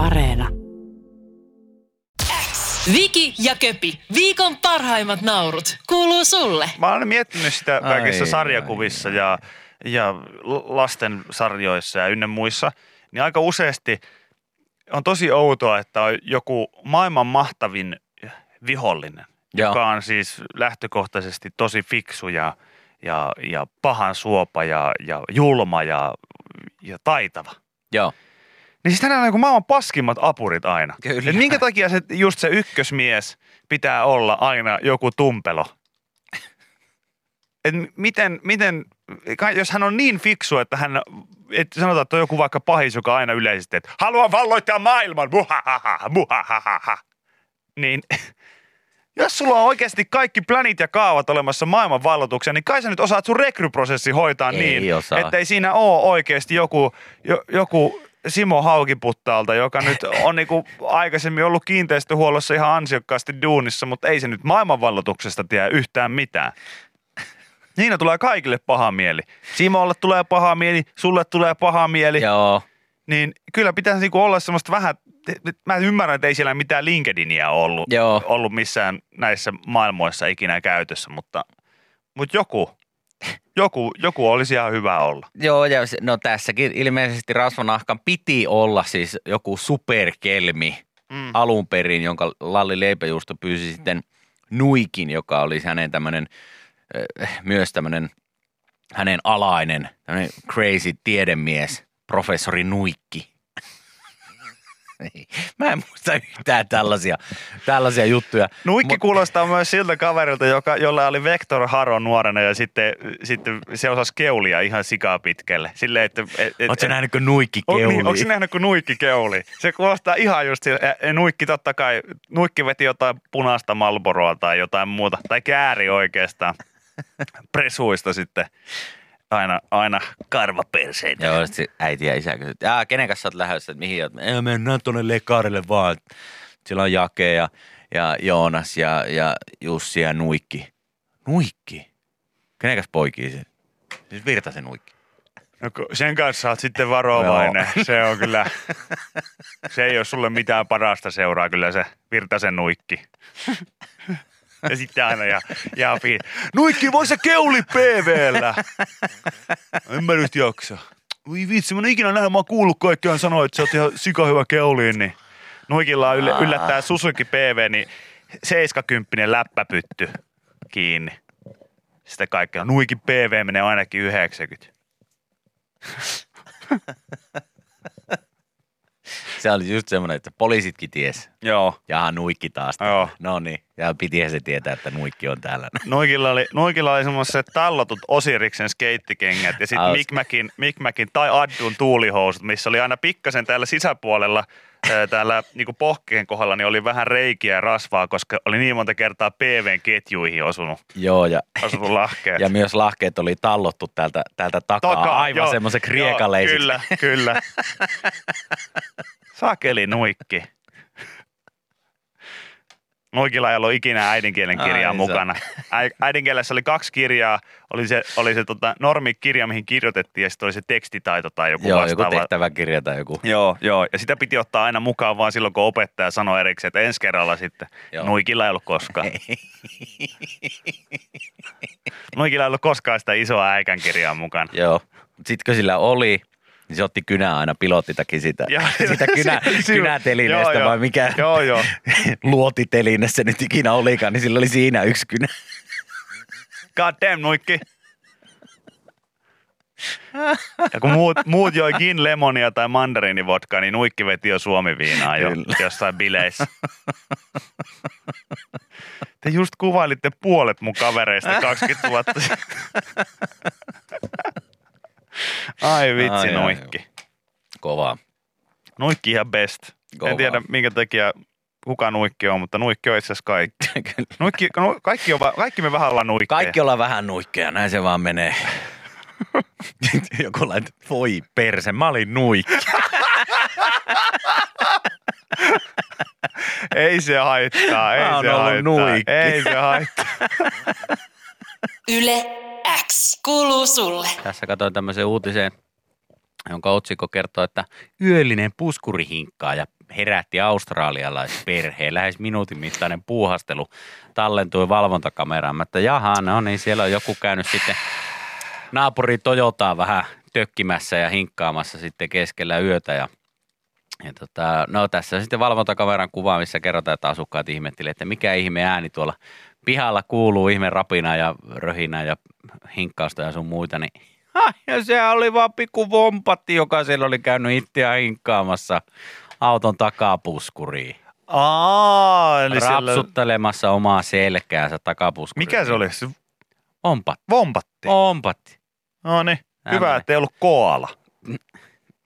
Areena. Viki ja Köpi, viikon parhaimmat naurut, kuuluu sulle. Mä olen miettinyt sitä Ai, kaikissa ai, sarjakuvissa ja, ja lasten sarjoissa ja ynnä muissa, niin aika useasti on tosi outoa, että on joku maailman mahtavin vihollinen, Joo. joka on siis lähtökohtaisesti tosi fiksu ja, ja, ja pahan suopa ja, ja julma ja, ja taitava. Joo. Niin siis hänellä on niin maailman paskimmat apurit aina. Kyllä. Et minkä takia se, just se ykkösmies pitää olla aina joku tumpelo? Et miten, miten, jos hän on niin fiksu, että hän, että sanotaan, että on joku vaikka pahis, joka aina yleisesti, että haluan valloittaa maailman, muhahaha, muhahaha. Niin jos sulla on oikeasti kaikki planit ja kaavat olemassa maailman valloituksia, niin kai sä nyt osaat sun rekryprosessi hoitaa Ei niin, osaa. että ei siinä ole oikeasti joku, jo, joku Simo Haukiputtaalta, joka nyt on niinku aikaisemmin ollut kiinteistöhuollossa ihan ansiokkaasti duunissa, mutta ei se nyt maailmanvalloituksesta tiedä yhtään mitään. Siinä tulee kaikille paha mieli. Simolle tulee paha mieli, sulle tulee paha mieli. Joo. Niin kyllä pitäisi niinku olla semmoista vähän, mä ymmärrän, että ei siellä mitään LinkedInia ollut, Joo. ollut missään näissä maailmoissa ikinä käytössä, mutta, mutta joku, joku, joku olisi ihan hyvä olla. Joo, ja no tässäkin ilmeisesti rasvanahkan piti olla siis joku superkelmi Mm. alun perin, jonka Lalli Leipäjuusto pyysi sitten Nuikin, joka oli hänen tämmöinen, äh, myös tämmöinen hänen alainen, tämmöinen crazy tiedemies, professori Nuikki. Ei, Mä en muista yhtään tällaisia, tällaisia juttuja. Nuikki Mut- kuulostaa myös siltä kaverilta, joka, jolla oli Vector Haro nuorena ja sitten, sitten se osasi keulia ihan sikaa pitkälle. Silleen, että, et, et, Oletko nähnyt, kun Nuikki on, keulii? niin, onko nähnyt, kun Nuikki keuli? Se kuulostaa ihan just sille, Nuikki totta kai, Nuikki veti jotain punaista Malboroa tai jotain muuta, tai kääri oikeastaan presuista sitten aina, aina karvaperseitä. Joo, sit se äiti ja isä kysyivät, että kenen kanssa sä oot lähdössä, että mihin oot? Ei, mennään tuonne Lekarille vaan. Siellä on Jake ja, ja Joonas ja, ja Jussi ja Nuikki. Nuikki? Kenen kanssa poikii se? Siis Virtasen Nuikki. No, sen kanssa oot sitten varovainen. Se on kyllä, se ei ole sulle mitään parasta seuraa kyllä se Virtasen nuikki. Ja sitten aina ja, ja fi- Nuikki, voi se keuli PVllä. En mä nyt jaksa. Voi vitsi, mä en ikinä nähnyt, mä oon kuullut kaikkiaan sanoa, että sä oot ihan sika hyvä keuliin, niin Nuikilla on yllä, yllättää Suzuki PV, niin 70 läppäpytty kiinni. Sitten kaikkea. Nuikin PV menee ainakin 90. Se oli just semmoinen, että poliisitkin ties. Joo. Jaha, Nuikki taas. Joo. No niin, ja pitihän se tietää, että Nuikki on täällä. Noikilla oli, Noikilla oli semmoiset tallotut Osiriksen skeittikengät ja sitten Mick Macin tai Addun tuulihousut, missä oli aina pikkasen täällä sisäpuolella ää, täällä niinku pohkeen kohdalla niin oli vähän reikiä ja rasvaa, koska oli niin monta kertaa PVn ketjuihin osunut, Joo, ja, osunut lahkeet. ja myös lahkeet oli tallottu täältä, täältä takaa, takaa aivan semmoisen kriekaleisiksi. Kyllä, kyllä. Sakeli nuikki. Nuikilla ei ollut ikinä äidinkielen kirjaa Ai mukana. Äi- Äidinkielessä oli kaksi kirjaa. Oli se, oli se tota, normikirja, mihin kirjoitettiin, ja sitten oli se tekstitaito tai joku Joo, joku vastaava. tehtäväkirja tai joku. Joo, joo, ja sitä piti ottaa aina mukaan vaan silloin, kun opettaja sanoi erikseen, että ensi kerralla sitten. Joo. Nuikilla ei ollut koskaan. Nuikilla ei ollut koskaan sitä isoa äikän kirjaa mukana. Joo. Kun sillä oli, niin se otti kynää aina pilottitakin sitä, Ja- sitä kynä, si- kynätelineestä joo, vai mikä Joo, joo. luotiteline se nyt ikinä olikaan, niin sillä oli siinä yksi kynä. God damn, nuikki. Ja kun muut, muut joi gin lemonia tai mandariinivodkaa, niin nuikki veti jo suomiviinaa jo Kyllä. jossain bileissä. Te just kuvailitte puolet mun kavereista 20 vuotta. Ai vitsi, Ai, ai, nuikki. Kova. Nuikki ihan best. Kova. En tiedä minkä takia kuka nuikki on, mutta nuikki on itse asiassa kaikki. Nuikki, nu, kaikki, on, kaikki me vähän ollaan nuikkeja. Kaikki ollaan vähän nuikkeja, näin se vaan menee. Joku laittoi, voi perse, mä olin nuikki. Ei se haittaa, ei Mä se haittaa. nuikki. Ei se haittaa. Yle X kuuluu sulle. Tässä katsoin tämmöisen uutisen jonka otsikko kertoo, että yöllinen puskurihinkkaa ja herätti australialaisperheen. Lähes minuutin mittainen puuhastelu tallentui valvontakameraan. Että jaha, no niin, siellä on joku käynyt sitten naapuri Toyotaa vähän tökkimässä ja hinkkaamassa sitten keskellä yötä ja ja tota, no tässä on sitten valvontakameran kuva, missä kerrotaan, että asukkaat ihmettelivät, että mikä ihme ääni tuolla pihalla kuuluu, ihme rapina ja röhinä ja hinkkausta ja sun muita, niin ha, ja se oli vaan pikku vompatti, joka siellä oli käynyt itseään hinkkaamassa auton takapuskuriin. Aa, eli siellä... Rapsuttelemassa omaa selkäänsä takapuskuriin. Mikä se oli? Se Ompatti. vompatti. Ompatti. No niin, hyvä, ettei ollut koala.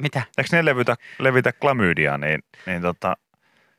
Mitä? Eikö ne levitä, levitä klamydia, niin, niin tota,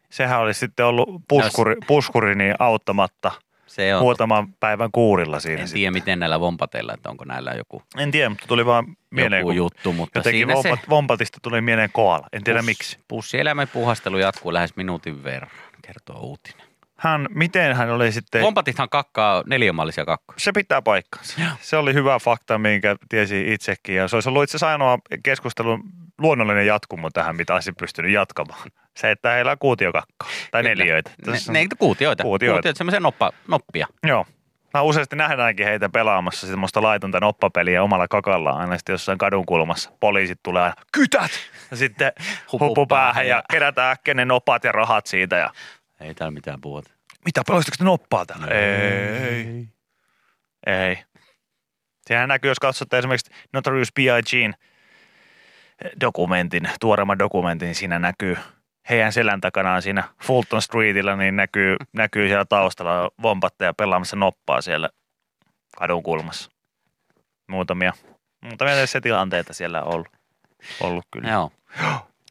sehän olisi sitten ollut puskuri, puskuri niin auttamatta Se on. muutaman päivän kuurilla siinä. En sitten. tiedä, miten näillä vompateilla, että onko näillä joku, En tiedä, mutta tuli vaan mieleen, joku kun juttu, mutta jotenkin siinä vompat, se vompatista tuli mieleen koala. En tiedä Pus- miksi. Pussieläimen puhastelu jatkuu lähes minuutin verran, kertoo uutinen. Hän, miten hän oli sitten... Vompatithan kakkaa neliömallisia kakkoja. Se pitää paikkansa. Se oli hyvä fakta, minkä tiesi itsekin. Ja se olisi ollut itse asiassa ainoa keskustelun luonnollinen jatkumo tähän, mitä olisi pystynyt jatkamaan. Se, että heillä on kuutiokakkaa. Tai Kyllä. neliöitä. Ne, ne, kuutioita. Kuutioita. Kuutioita, semmoisia noppa, noppia. Joo. Mä useasti nähdäänkin heitä pelaamassa semmoista laitonta noppapeliä omalla kakallaan. Aina sitten jossain kadun kulmassa. Poliisit tulee aina, kytät! Ja sitten Hupu huppu päähän ja kerätään äkkiä ne nopat ja rahat siitä. Ja Ei täällä mitään puhuta. mitä, pelastiko te noppaa täällä? Ei. Ei. Sehän näkyy, jos katsotte esimerkiksi Notorious B.I.Gin dokumentin, tuoreemman dokumentin, niin siinä näkyy heidän selän takanaan siinä Fulton Streetillä, niin näkyy, näkyy siellä taustalla vompatteja pelaamassa noppaa siellä kadun kulmassa. Muutamia, muutamia tässä tilanteita siellä on ollut, ollut kyllä. Joo.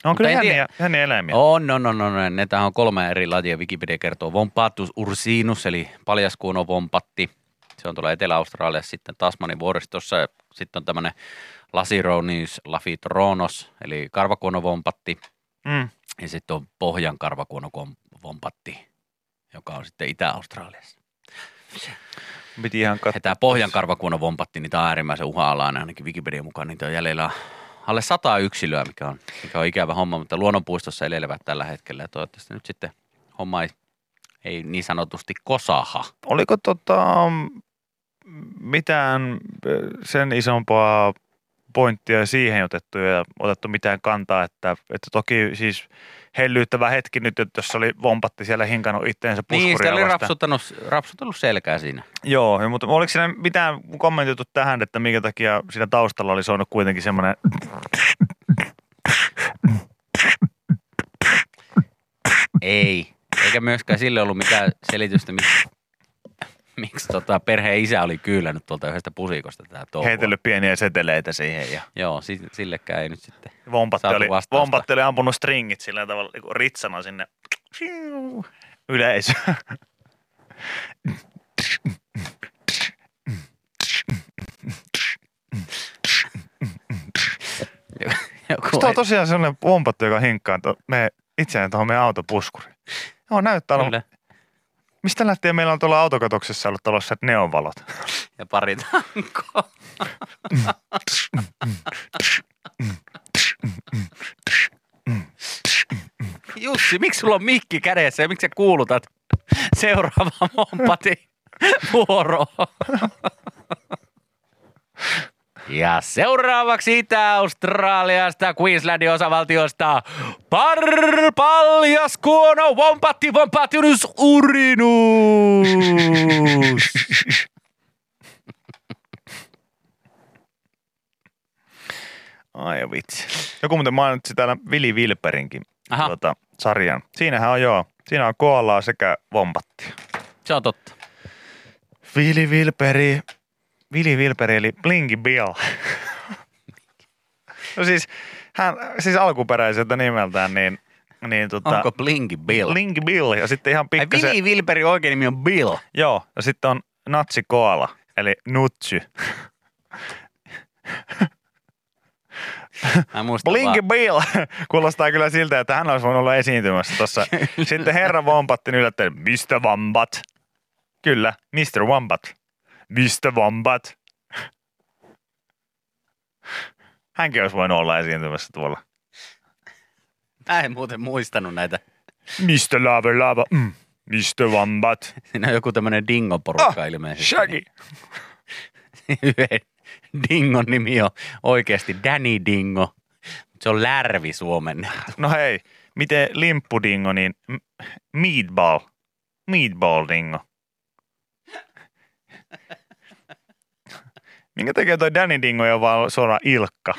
On kyllä en tiedä. jänniä, jänniä eläimiä. On, on, on, on. Näitähän on kolme eri lajia. Wikipedia kertoo Vompatus ursinus, eli paljaskuono vompatti. Se on tuolla Etelä-Australiassa sitten Tasmanin vuoristossa. Ja Sitten on tämmöinen Lasironis lafitronos, eli karvakuonovompatti. Mm. Ja sitten on Pohjan karvakuonovompatti, joka on sitten Itä-Australiassa. Piti ihan katsoa. tämä Pohjan karvakuonovompatti, niin tämä on äärimmäisen uha-alainen, ainakin Wikipedian mukaan. Niitä on jäljellä alle sata yksilöä, mikä on, mikä on ikävä homma, mutta luonnonpuistossa elelevät tällä hetkellä. Ja toivottavasti nyt sitten homma ei, ei niin sanotusti kosaha. Oliko tota, mitään sen isompaa pointtia siihen otettu ja otettu mitään kantaa, että, että toki siis hellyyttävä hetki nyt, että jos oli vompatti siellä hinkannut itteensä Niin, puskuria oli vastaan. rapsuttanut, rapsutellut selkää siinä. Joo, ja mutta oliko siinä mitään kommentoitu tähän, että minkä takia siinä taustalla oli soinut kuitenkin semmoinen, Ei. Eikä myöskään sille ollut mitään selitystä, miksi, tota perheen isä oli kyylännyt tuolta yhdestä pusikosta tätä touhua. heitellyt pieniä seteleitä siihen ja Joo, si- sillekään ei nyt sitten. vompatti Saatu oli, vastausta. vompatti oli ampunut stringit sillä tavalla niin ritsana sinne yleisö. Joku Onko tuo tosiaan sellainen vompatti, joka hinkkaa to, me itseään tuohon meidän autopuskuriin? Joo, näyttää olevan. Mistä lähtien meillä on tuolla autokatoksessa ollut tällaiset neonvalot? Ja pari. Jussi, miksi sulla on mikki kädessä ja miksi sä kuulutat seuraava mompati vuoroon? Ja seuraavaksi Itä-Australiasta, Queenslandin osavaltiosta, par paljas kuono, vompatti, vompattinus urinus. Ai vitsi. Joku muuten mainitsi täällä Vili Vilperinkin Aha. tuota, sarjan. Siinähän on joo. Siinä on koalaa sekä vompattia. Se on totta. Vili Vilperi, Vili Vilperi eli Blinky Bill. no siis, hän, siis alkuperäiseltä nimeltään, niin, niin tota, Onko Blinky Bill? Blinky Bill ja sitten ihan pikkasen, Vili Vilperi oikein nimi on Bill. joo, ja sitten on Natsi Koala, eli Nutsy. Blinky vaan. Bill kuulostaa kyllä siltä, että hän olisi voinut olla esiintymässä tuossa. Sitten herra Vompatti yllättäen, Mr. Wombat. Kyllä, Mr. Wombat. Mr. Wombat. Hänkin olisi voinut olla esiintymässä tuolla. Mä en muuten muistanut näitä. Mr. Lava Lava, mm. Mr. Wambat. Siinä on joku tämmöinen dingoporukka ah, ilmeisesti. Shaggy. Yhden dingon nimi on oikeasti Danny Dingo. Se on lärvi suomennettu. No hei, miten limppudingo, niin meatball. Meatball dingo. Minkä takia toi Danny Dingo on vaan suoraan Ilkka?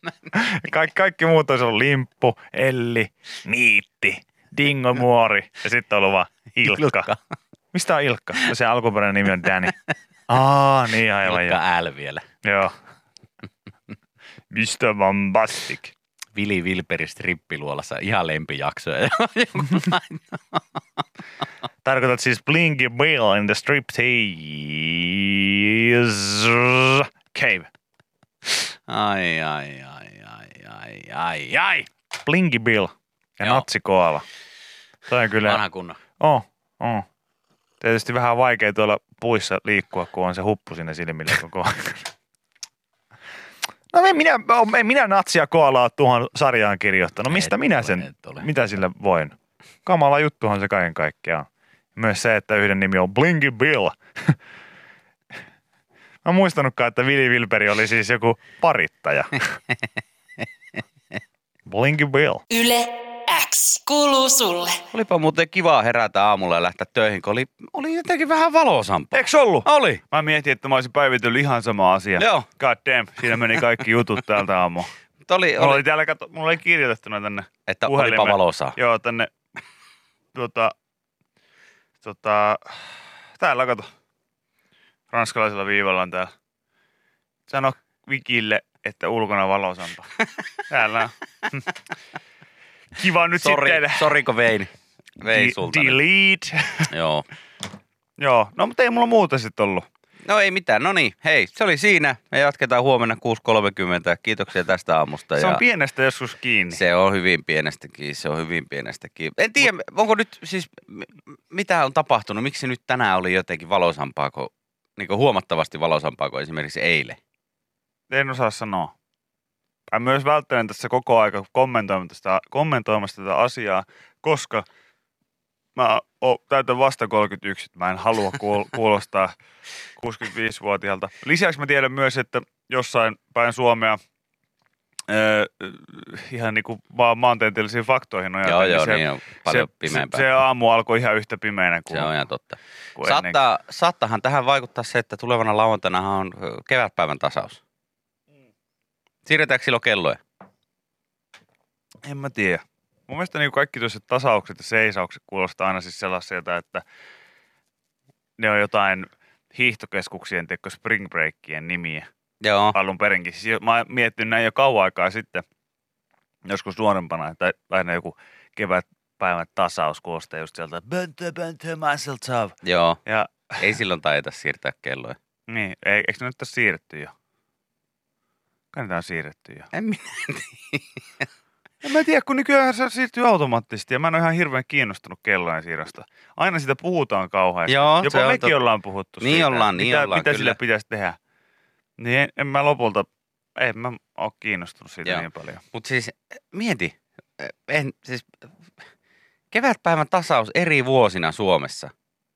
Kaik, kaikki muut olisi ollut limppu, Elli, Niitti, Dingo Muori ja sitten on ollut vaan Ilkka. Ilkka. Mistä on Ilkka? No se alkuperäinen nimi on Danny. Aa, niin aivan. Ilkka L vielä. Joo. Mr. Bombastic. Vili Vilperi strippiluolassa. Ihan lempijaksoja. Tarkoitat siis Blinky Bill in the striptease cave. ai, ai, ai, ai, ai, ai, ai. Blinky Bill ja Joo. natsikoala. Toi on kyllä... Vanha kunnon. Oh, oh. Tietysti vähän vaikea tuolla puissa liikkua, kun on se huppu sinne silmille koko ajan. No en minä, en minä natsia koalaa tuohon sarjaan kirjoittanut. Mistä Et minä ole, sen, et ole. mitä sille voin? Kamala juttuhan se kaiken kaikkiaan. Myös se, että yhden nimi on Blinky Bill. Mä en muistanutkaan, että Vili Vilperi oli siis joku parittaja. Blinky Bill. Yle X kuuluu sulle. Olipa muuten kiva herätä aamulla ja lähteä töihin, kun oli, oli jotenkin vähän valosampaa. Eikö ollut? Oli. Mä mietin, että mä olisin päivitellyt ihan sama asia. Joo. God damn, siinä meni kaikki jutut täältä aamu. Mutta Oli, Mulla oli oli, täällä, kato, mulla oli kirjoitettuna tänne että puhelimeen. olipa valosaa. Joo, tänne, tota, tota, täällä kato. Ranskalaisella viivalla on täällä. Sano Vikille, että ulkona valosampaa. Täällä on. Kiva nyt Sori, sitten. soriko vein? Vein De- sulta. delete. Joo. Joo, no mutta ei mulla muuta sitten ollut. No ei mitään, no niin, hei, se oli siinä. Me jatketaan huomenna 6.30. Kiitoksia tästä aamusta. Se on ja pienestä joskus kiinni. se on hyvin pienestäkin, se on hyvin pienestäkin. En tiedä, onko nyt siis, mitä on tapahtunut, miksi nyt tänään oli jotenkin valosampaa kuin, niin kuin huomattavasti valosampaa kuin esimerkiksi eilen. En osaa sanoa. Mä myös välttelen tässä koko aika kommentoimasta kommentoimasta tätä asiaa, koska mä o, täytän vasta 31, että mä en halua kuul- kuulostaa 65-vuotiaalta. Lisäksi mä tiedän myös, että jossain päin Suomea öö, ihan niin kuin vaan maantieteellisiin faktoihin nojaten, joo, joo, se, niin on paljon se, pimeämpää. se, se aamu alkoi ihan yhtä pimeänä kuin, Se on ihan totta. ennen. Saattaa, saattahan tähän vaikuttaa se, että tulevana lauantaina on kevätpäivän tasaus. Siirretäänkö silloin kelloja? En mä tiedä. Mun mielestä niin kaikki tuossa tasaukset ja seisaukset kuulostaa aina siis sellaisilta, että ne on jotain hiihtokeskuksien, teko spring breakien nimiä Joo. alun perinkin. Siis mä oon miettinyt näin jo kauan aikaa sitten, joskus nuorempana, että aina joku kevätpäivän tasaus kuulostaa just sieltä bönttö, muscle tough. Joo. Ja Ei silloin taida siirtää kelloja. niin, ei, eikö ne nyt ole siirretty jo? Kai niitä on siirretty jo. En minä En mä tiedä, kun nykyään se siirtyy automaattisesti ja mä en ole ihan hirveän kiinnostunut kellojen siirrosta. Aina sitä puhutaan kauheasti. Joo, Jopa se on mekin totta. ollaan puhuttu Niin siitä. ollaan, niin mitä, ollaan, Mitä kyllä. sille pitäisi tehdä? Niin en, en mä lopulta, en mä ole kiinnostunut siitä Joo. niin paljon. Mutta siis mieti, en, siis, kevätpäivän tasaus eri vuosina Suomessa.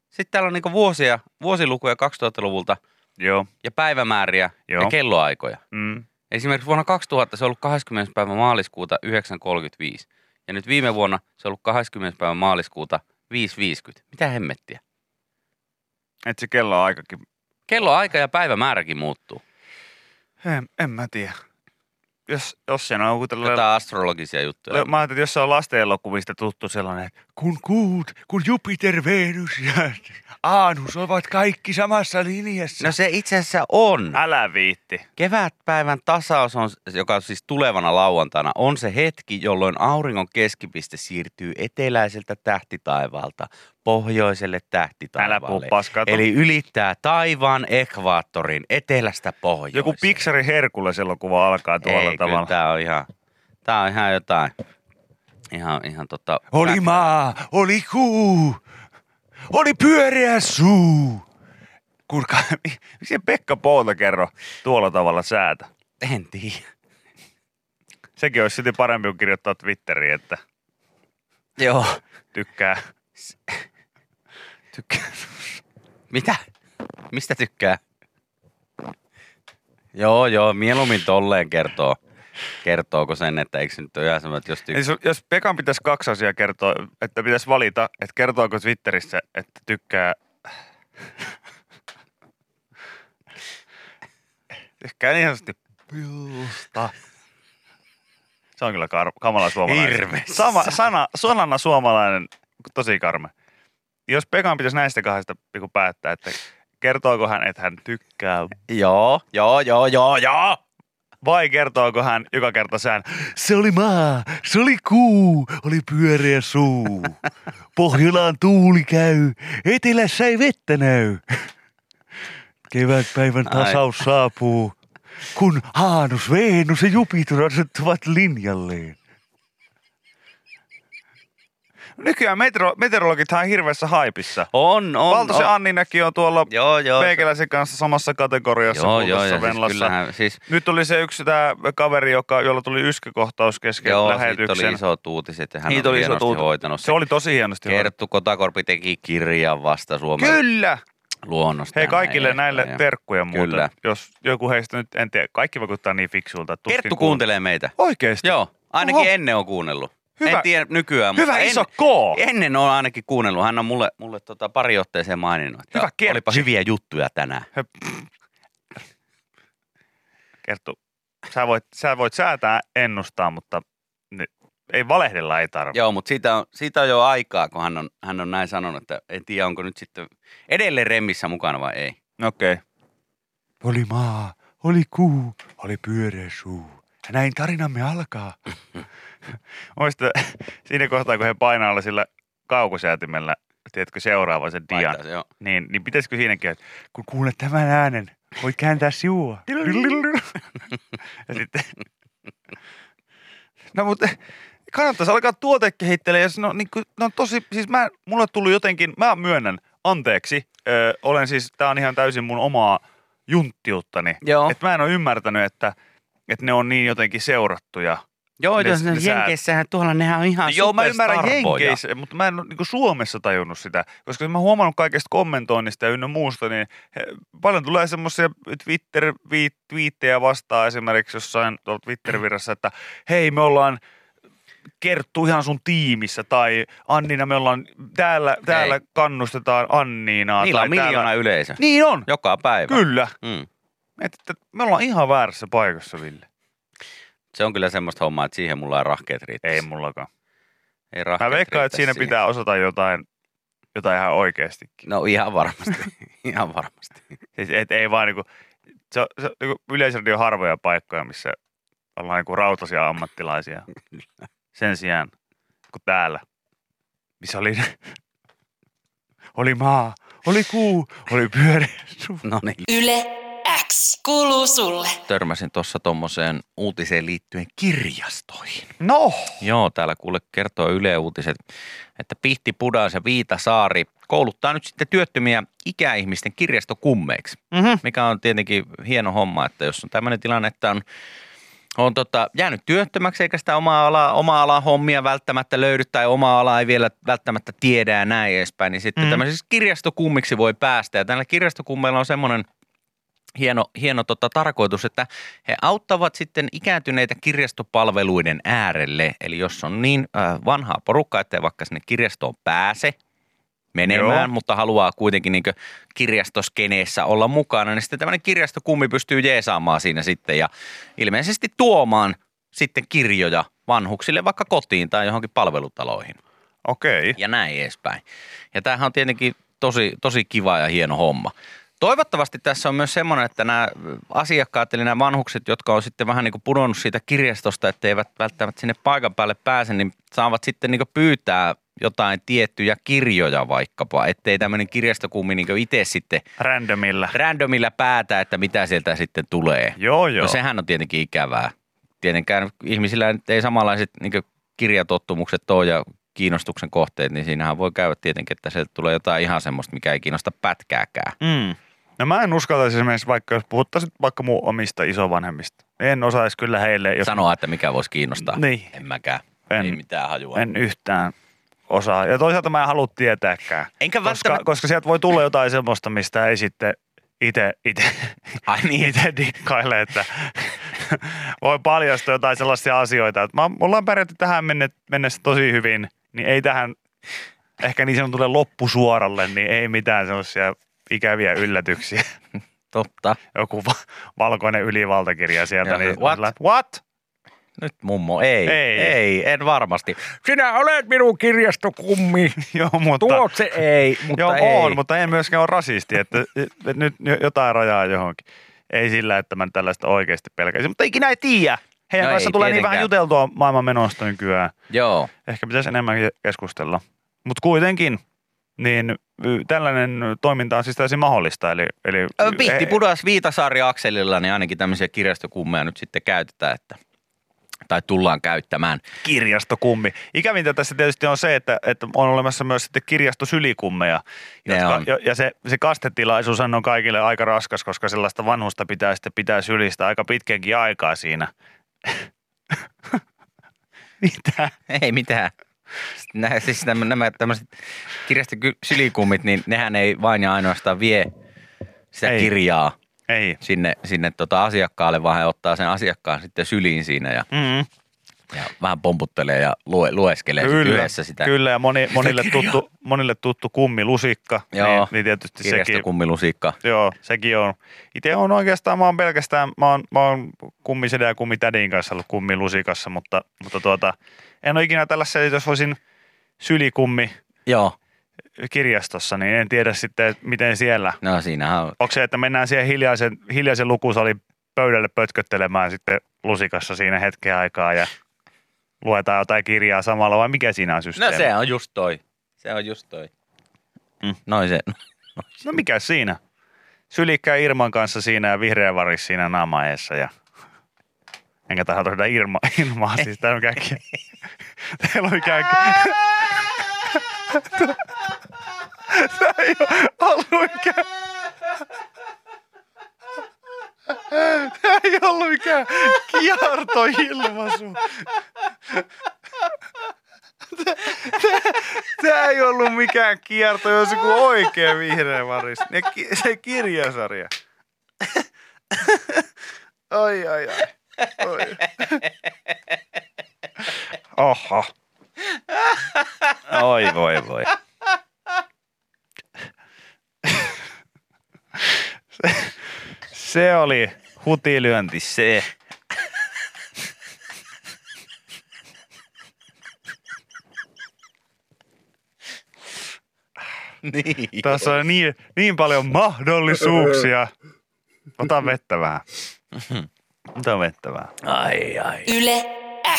Sitten täällä on niinku vuosia, vuosilukuja 2000-luvulta Joo, ja päivämääriä Joo. ja kelloaikoja. mm. Esimerkiksi vuonna 2000 se on ollut 20. päivä maaliskuuta 9.35. Ja nyt viime vuonna se on ollut 20. päivä maaliskuuta 5.50. Mitä hemmettiä? että se kello aikakin, Kelloaika ja päivämääräkin muuttuu. en, en mä tiedä. Jos, jos se on joku tällainen Jotain astrologisia juttuja. Mä ajattelin, että jos se on lasten elokuvista tuttu sellainen, että kun kuut, kun Jupiter, Venus ja Aanus ovat kaikki samassa linjassa. No se itse asiassa on. Älä viitti. Kevätpäivän tasaus, on, joka on siis tulevana lauantaina, on se hetki, jolloin auringon keskipiste siirtyy eteläiseltä tähtitaivaalta pohjoiselle Älä puhu tähtitaivaalle. paskaa. Eli ylittää taivaan ekvaattorin etelästä pohjoiseen. Joku Pixarin Herkules-elokuva alkaa tuolla Ei, tavalla. Kyllä, tää on ihan, tää on ihan jotain. Ihan, ihan tota... Oli maa, oli kuu, oli pyöreä suu. Kurka, miksi Pekka Pouta kerro tuolla tavalla säätä? En tiedä. Sekin olisi silti parempi kuin kirjoittaa Twitteriin, että Joo. tykkää. Tykkää. Mitä? Mistä tykkää? Joo, joo, mieluummin tolleen kertoo. Kertooko sen, että eikö se nyt ole ihan semmoinen, että jos tykkää. Eli jos- Pekan pitäisi kaksi asiaa kertoa, että pitäisi valita, että kertooko Twitterissä, että tykkää... Tykkää niin sanotusti piusta. Se on kyllä kar- kamala suomalainen. Hirveessä. Sama, sana, sanana suomalainen, tosi karme. Jos Pekan pitäisi näistä kahdesta päättää, että kertooko hän, että hän tykkää Joo, joo, joo, joo, joo. Vai kertooko hän joka kerta sään, se oli maa, se oli kuu, oli pyöreä suu. Pohjolaan tuuli käy, etelässä ei vettä näy. Kevätpäivän Ai. tasaus saapuu, kun Haanus, Venus ja Jupiter asettuvat linjalleen. Nykyään metro, meteorologithan on hirveässä haipissa. On, on. Valtosen. Anninäkin on tuolla Joo, joo. meikäläisen kanssa samassa kategoriassa Joo, joo, ja siis Venlassa. kyllähän, siis, Nyt oli se yksi tämä kaveri, joka, jolla tuli yskäkohtaus kesken joo, lähetyksen. oli isot uutiset ja hän Niitä on oli hienosti uutiset. hoitanut. Se oli tosi hienosti. Kerttu Kotakorpi teki kirjan vasta Suomen Kyllä! luonnosta. Hei ja kaikille näin näille edespäin. terkkuja muuten. Kyllä. Jos joku heistä nyt, en tiedä, kaikki vaikuttaa niin fiksulta. Kerttu kuuntelee meitä. Oikeesti? Joo, ainakin Oho. ennen on kuunnellut. Hyvä- en tiedä nykyään, Hyvä mutta iso en, K! ennen on ainakin kuunnellut. Hän on mulle, mulle tota pari otteeseen maininnut, että Hyvä Kertsi. olipa hyviä juttuja tänään. Kerttu, sä voit, sä voit säätää ennustaa, mutta ne, ei valehdella ei tarvitse. Joo, mutta siitä on, siitä on jo aikaa, kun hän on, hän on näin sanonut, että en tiedä, onko nyt sitten edelleen remmissä mukana vai ei. Okei. Okay. Oli maa, oli kuu, oli pyöreä suu. Ja näin tarinamme alkaa. Muista siinä kohtaa, kun he painaa sillä kaukosäätimellä, tiedätkö seuraava sen dian, joo. niin, niin pitäisikö siinäkin, että kun kuulet tämän äänen, voit kääntää sivua. ja sitten... No mutta kannattaisi alkaa tuotekehittelemään, ja no, niin kuin, no tosi, siis mä, mulle tuli jotenkin, mä myönnän, anteeksi, ö, olen siis, tää on ihan täysin mun omaa junttiuttani. Joo. Että mä en ole ymmärtänyt, että, että ne on niin jotenkin seurattuja. Joo, Ne- jos ne ne Jenkeissähän tuolla nehän on ihan Joo, mä ymmärrän. Jenkeissä, mutta mä en ole niin Suomessa tajunnut sitä. Koska mä huomannut kaikesta kommentoinnista ja ynnä muusta, niin he, paljon tulee semmoisia Twitter-twiittejä vastaan esimerkiksi jossain tuolla Twitter-virrassa, että hei me ollaan Kerttu ihan sun tiimissä tai Annina me ollaan täällä, täällä kannustetaan Anniinaa. Niillä tai on miljoona täällä... yleisö. Niin on, Joka päivä. kyllä. Mm. Et, että me ollaan ihan väärässä paikassa, Ville. Se on kyllä semmoista hommaa, että siihen mulla ei rahkeet riittäisi. Ei mullakaan. Ei rahkeet Mä veikkaan, että siinä siihen. pitää osata jotain, jotain ihan oikeastikin. No ihan varmasti. ihan varmasti. Siis et ei vaan niinku, se, on- se on niinku yleisradio harvoja paikkoja, missä ollaan niinku rautaisia ammattilaisia. Sen sijaan, kun täällä, missä oli, oli maa, oli kuu, oli pyöreä suu. No niin. Yle X kuuluu sulle. Törmäsin tuossa tommoseen uutiseen liittyen kirjastoihin. No, Joo, täällä kuule kertoo Yle Uutiset, että Pihti Pudas ja Viitasaari kouluttaa nyt sitten työttömiä ikäihmisten kirjastokummeiksi, mm-hmm. mikä on tietenkin hieno homma, että jos on tämmöinen tilanne, että on, on tota, jäänyt työttömäksi eikä sitä omaa alaa, oma alan hommia välttämättä löydy tai oma ala ei vielä välttämättä tiedä ja näin edespäin, niin sitten Mm. mm. tämmöisiksi kirjastokummiksi voi päästä. Ja tällä kirjastokummeilla on semmoinen hieno, hieno tota, tarkoitus, että he auttavat sitten ikääntyneitä kirjastopalveluiden äärelle. Eli jos on niin äh, vanhaa porukkaa, että vaikka sinne kirjastoon pääse menemään, Joo. mutta haluaa kuitenkin niin kirjastoskeneessä olla mukana, niin sitten tämmöinen kirjastokummi pystyy jeesaamaan siinä sitten ja ilmeisesti tuomaan sitten kirjoja vanhuksille vaikka kotiin tai johonkin palvelutaloihin okei. ja näin edespäin. Ja tämähän on tietenkin tosi, tosi kiva ja hieno homma. Toivottavasti tässä on myös semmoinen, että nämä asiakkaat, eli nämä vanhukset, jotka on sitten vähän niin kuin pudonnut siitä kirjastosta, että eivät välttämättä sinne paikan päälle pääse, niin saavat sitten niin pyytää jotain tiettyjä kirjoja vaikkapa, ettei tämmöinen kirjastokummi niin itse sitten Randomilla. randomilla päätä, että mitä sieltä sitten tulee. Joo, joo. No sehän on tietenkin ikävää. Tietenkään ihmisillä ei samanlaiset niin kirjatottumukset ole ja kiinnostuksen kohteet, niin siinähän voi käydä tietenkin, että sieltä tulee jotain ihan semmoista, mikä ei kiinnosta pätkääkään. Mm. No mä en uskaltaisi esimerkiksi vaikka, jos puhuttaisiin vaikka mun omista isovanhemmista. En osaisi kyllä heille, jos Sanoa, että mikä voisi kiinnostaa. Niin. En mäkään. En- Ei mitään hajua. en yhtään osaa. Ja toisaalta mä en halua tietääkään. Enkä Koska, välttämättä... koska sieltä voi tulla jotain semmoista, mistä ei sitten itse, itse, Ai niin. itse dikkaile, että voi paljastua jotain sellaisia asioita. Että mä, mulla on pärjätty tähän menne, mennessä tosi hyvin, niin ei tähän ehkä niin sanotulle loppusuoralle, niin ei mitään sellaisia ikäviä yllätyksiä. Totta. Joku va- valkoinen ylivaltakirja sieltä. Joo, niin what? What? Nyt mummo, ei, Ei. ei, en varmasti. Sinä olet minun kirjastokummi. Joo, mutta... Tuot se ei, mutta Joo, ei. on, mutta ei myöskään ole rasisti, että, nyt jotain rajaa johonkin. Ei sillä, että mä tällaista oikeasti pelkäisin, mutta ikinä ei tiedä. Heidän No kanssa ei tulee niin vähän tietenkään. juteltua maailman menosta nykyään. Joo, Ehkä pitäisi enemmän keskustella. Mutta kuitenkin, niin tällainen toiminta on siis täysin mahdollista. Eli, eli Pihti pudas Viitasaari akselilla, niin ainakin tämmöisiä kirjastokummeja nyt sitten käytetään, että, tai tullaan käyttämään. kirjastokummi. Ikävintä tässä tietysti on se, että, että on olemassa myös sitten kirjastosylikummeja. Jotka, on. ja se, se kastetilaisuus on kaikille aika raskas, koska sellaista vanhusta pitää sitten pitää sylistä aika pitkänkin aikaa siinä. Mitä? Ei mitään. Nämä, siis nämä, nämä tämmöiset kirjastosylikummit, niin nehän ei vain ja ainoastaan vie sitä Ei. kirjaa Ei. sinne, sinne tota asiakkaalle, vaan he ottaa sen asiakkaan sitten syliin siinä ja, Mm, ja vähän pomputtelee ja lue, lueskelee kyllä, yhdessä sitä kyllä, ja moni, monille, kirjaa. tuttu, monille tuttu kummilusikka. Joo. Niin, niin tietysti sekin, kirjastokummilusikka. Joo, sekin on. Itse on oikeastaan, mä oon pelkästään, mä oon, mä oon kummisedä ja kummitädin kanssa ollut kummilusikassa, mutta, mutta tuota, en ole ikinä tällaisessa, jos olisin sylikummi Joo, kirjastossa, niin en tiedä sitten, miten siellä. no siinähän on. Onko se, että mennään siihen hiljaisen, hiljaisen lukusalin pöydälle pötköttelemään sitten lusikassa siinä hetken aikaa ja luetaan jotain kirjaa samalla, vai mikä siinä on No systeemi? se on just toi. Se on just toi. Mm. Noin se. No mikä siinä? Sylikkää Irman kanssa siinä ja vihreä varis siinä naamaeessa ja enkä tahdo tehdä Irma, Irmaa, siis täällä on kaikki. Teillä on kaikki. Tää ei ole ollut mikään. Tää ei ollut mikään kiertoilmaisu. Tää ei ollut mikään kierto, jos joku oikea vihreä varis. Ne, se kirjasarja. Oi, ai, ai. Oi. Oho. Oi, voi, voi. Se, se oli hutilyönti se. niin. Tässä on niin, niin paljon mahdollisuuksia. Ota vettä vähän. Ota vettä vähän. Ai ai. Yle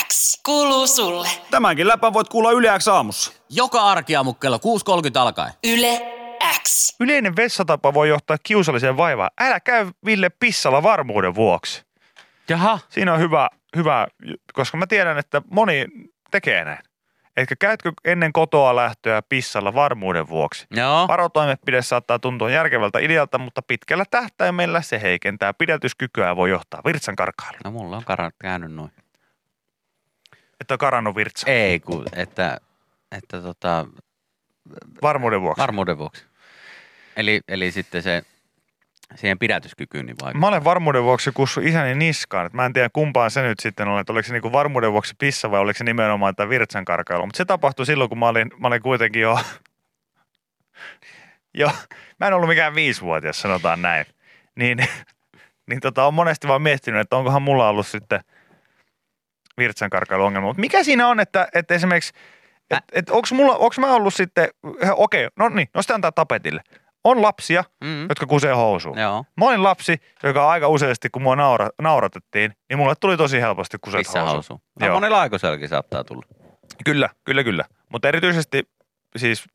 X kuuluu sulle. Tämänkin läpän voit kuulla Yle X aamussa. Joka arkiaamu kello 6.30 alkaen. Yle X. Yleinen vessatapa voi johtaa kiusalliseen vaivaan. Älä käy Ville pissalla varmuuden vuoksi. Jaha. Siinä on hyvä, hyvä, koska mä tiedän, että moni tekee näin. Etkä käytkö ennen kotoa lähtöä pissalla varmuuden vuoksi. Joo. Varotoimenpide saattaa tuntua järkevältä idealta, mutta pitkällä tähtäimellä se heikentää pidätyskykyä ja voi johtaa virtsan karkailuun. No mulla on karannut käynyt noin. Että on karannut virtsa. Ei, kun, että, että tota, Varmuuden vuoksi. varmuuden vuoksi. Eli, eli sitten se siihen pidätyskykyyn niin vaikuttaa. Mä olen varmuuden vuoksi kussu isäni niskaan. Mä en tiedä kumpaan se nyt sitten on, että oliko se niinku varmuuden vuoksi pissa vai oliko se nimenomaan tämä virtsan karkailu. Mutta se tapahtui silloin, kun mä olin, mä olin kuitenkin jo, jo, mä en ollut mikään viisivuotias, sanotaan näin. Niin, niin tota, on monesti vaan miettinyt, että onkohan mulla ollut sitten virtsan karkailuongelma. Mutta mikä siinä on, että, että esimerkiksi, että et, onko mä ollut sitten, okei, no niin, no sitten antaa tapetille. On lapsia, Mm. jotka kusee housuun. Joo. Mä olin lapsi, joka aika useasti, kun mua naura, nauratettiin, niin mulle tuli tosi helposti kuset Missä housuun. housu? No, monella aikuisellakin saattaa tulla. Kyllä, kyllä, kyllä. Mutta erityisesti siis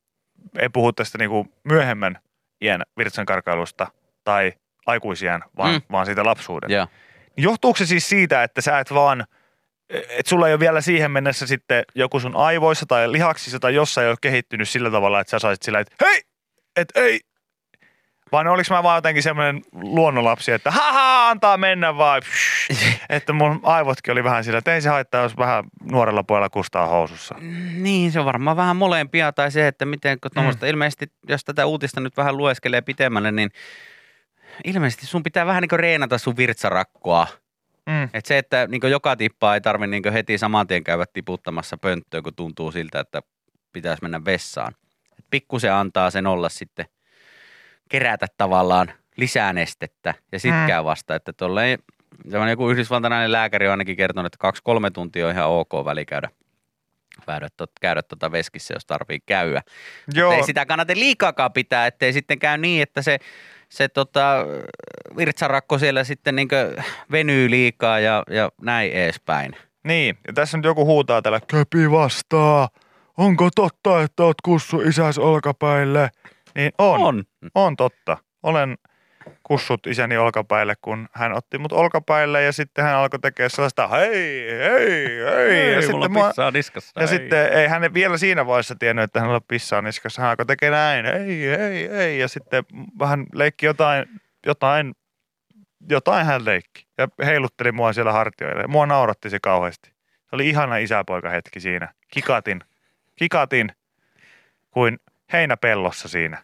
ei puhu tästä niinku myöhemmän iän virtsankarkailusta tai aikuisien, vaan, Mm. vaan siitä lapsuuden. Joo. Johtuuko se siis siitä, että sä et vaan, että sulla ei ole vielä siihen mennessä sitten joku sun aivoissa tai lihaksissa tai jossain ei ole kehittynyt sillä tavalla, että sä saisit sillä, että hei, et ei. Vai oliks mä vaan jotenkin semmoinen luonnonlapsi, että haha, antaa mennä vaan. että mun aivotkin oli vähän sillä, että ei se haittaa, jos vähän nuorella pojalla kustaa housussa. Niin, se on varmaan vähän molempia tai se, että miten, kun tuommoista, mm. ilmeisesti, jos tätä uutista nyt vähän lueskelee pitemmälle, niin ilmeisesti sun pitää vähän niin kuin reenata sun virtsarakkoa. Mm. Et se, että niin joka tippaa ei tarvi niin heti saman tien käydä tiputtamassa pönttöön, kun tuntuu siltä, että pitäisi mennä vessaan. Et pikkusen antaa sen olla sitten, kerätä tavallaan lisää nestettä ja sitten Mm. vasta, että tolleen, semmoinen joku yhdysvaltalainen lääkäri on ainakin kertonut, että kaksi-kolme tuntia on ihan ok väli käydä, käydä, käydä tota veskissä, jos tarvii käydä. Joo, Ei sitä kannata liikaakaan pitää, ettei sitten käy niin, että se, se tota, virtsarakko siellä sitten niin venyy liikaa ja, ja näin edespäin. niin. Ja tässä nyt joku huutaa täällä, köpi vastaa. Onko totta, että oot kussu isäs olkapäille? Niin on. On. On totta. Olen kussut isäni olkapäille, kun hän otti mut olkapäille ja sitten hän alkoi tekemään sellaista hei, hei, hei. ja sitten, mua, pissaa niskassa. ja sitten ei hän vielä siinä vaiheessa tiennyt, että hänellä on pissaa niskassa. Hän alkoi tekemään näin, hei, hei, hei. Ja sitten vähän leikki jotain, jotain, jotain hän leikki. Ja heilutteli mua siellä hartioilla. Mua nauratti se kauheasti. Se oli ihana isäpoika hetki siinä. Kikatin, kikatin kuin heinäpellossa siinä.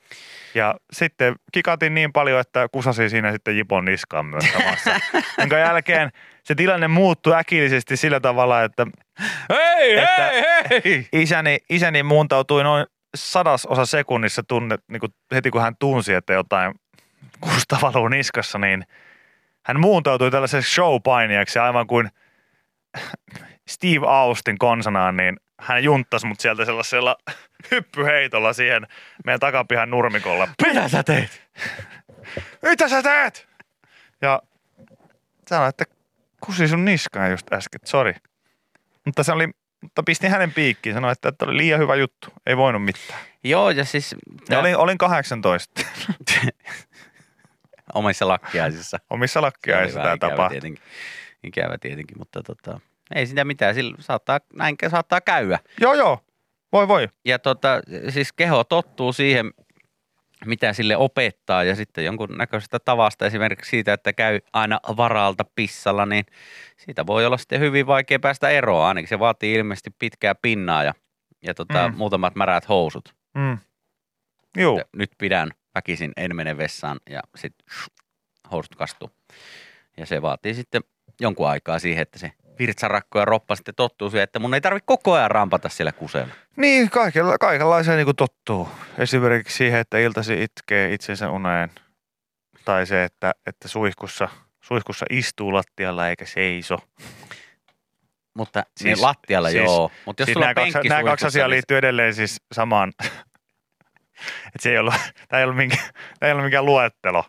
Ja sitten kikatin niin paljon, että kusasin siinä sitten Jipon niskaan myös samassa. Jonka jälkeen se tilanne muuttui äkillisesti sillä tavalla, että hei, että- hei, hei! isäni, isäni muuntautui noin sadasosa sekunnissa tunne, niin kuin heti kun hän tunsi, että jotain kusta valuu niskassa, niin hän muuntautui tällaiseksi showpainijaksi aivan kuin Steve Austin konsanaan, niin hän junttasi mut sieltä sellaisella hyppyheitolla siihen meidän takapihan nurmikolla. Mitä sä teet? Mitä sä teet? Ja sanoi, että kusi sun niskaan just äsken, sori. Mutta se oli, mutta pistin hänen piikkiin, sanoi, että, että oli liian hyvä juttu, ei voinut mitään. Joo, ja siis Ja olin, olin 18 omissa lakkiaisissa. omissa lakkiaisissa tämä tapahtui. Tietenkin, ikävä tietenkin, mutta tota, ei sitä mitään, sillä saattaa, näin saattaa käydä. Joo, joo. Voi, voi. Ja tota, siis keho tottuu siihen, mitä sille opettaa ja sitten jonkun näköisestä tavasta esimerkiksi siitä, että käy aina varalta pissalla, niin siitä voi olla sitten hyvin vaikea päästä eroon. Ainakin se vaatii ilmeisesti pitkää pinnaa ja, ja tota, Mm. muutamat märät housut. Mm. Joo. Ja nyt pidän väkisin, en mene vessaan ja sitten housut kastuu. Ja se vaatii sitten jonkun aikaa siihen, että se virtsarakko ja roppa sitten tottuu siihen, että mun ei tarvitse koko ajan rampata siellä kusella. Niin, kaikella, kaikenlaiseen niin kuin tottuu. Esimerkiksi siihen, että iltasi itkee itsensä uneen. Tai se, että, että suihkussa, suihkussa istuu lattialla eikä seiso. Mutta siis, Siis- niin lattialla siis- joo. Mutta jos Siis sulla nämä, kaksi, nämä kaksi asiaa niin- liittyy edelleen siis samaan. että se ei ollut, tämä ei ollut, minkä, tämä ei ollut mikään luettelo,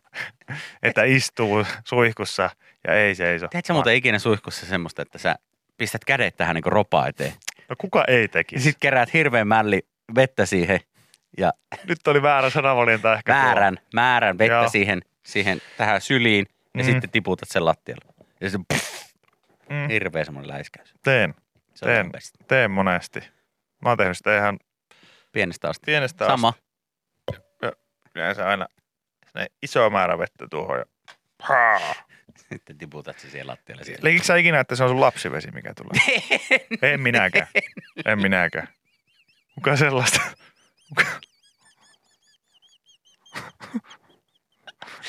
että istuu suihkussa ja ei seiso. Teetkö sä muuten ikinä suihkussa semmoista, että sä pistät kädet tähän niin ropaa eteen? No kuka ei Ja tekisi? sitten keräät hirveän mälli vettä siihen ja Nyt oli väärä sanavalinta ehkä. tuo. määrän, määrän vettä Joo. siihen, siihen tähän syliin ja Mm. sitten tiputat sen lattialle. Ja se pff, Mm, hirveä semmoinen läiskäys. teen, Se Teen. teen monesti. Mä oon tehnyt sitä ihan Pienestä asti. pienestä Sama. asti. Yleensä aina sinne iso määrä vettä tuohon. Ja... Haa. Sitten tiputat se siihen lattialle. Siellä. Leikikö sä ikinä, että se on sun lapsivesi, mikä tulee? en minäkään. En minäkään. Kuka sellaista? Kuka?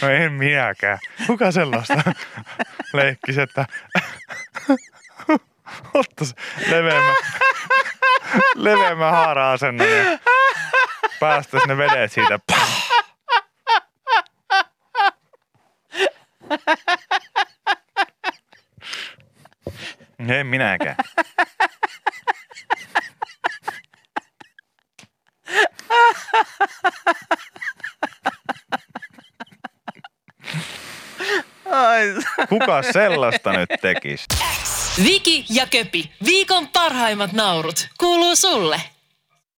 No en minäkään. Kuka sellaista leikkis, että ottais leveämmän, leveämmän haara-asennon ja päästäis ne vedet siitä. En minäkään. Kuka sellaista nyt tekisi? Viki ja Köpi, viikon parhaimmat naurut, kuuluu sulle.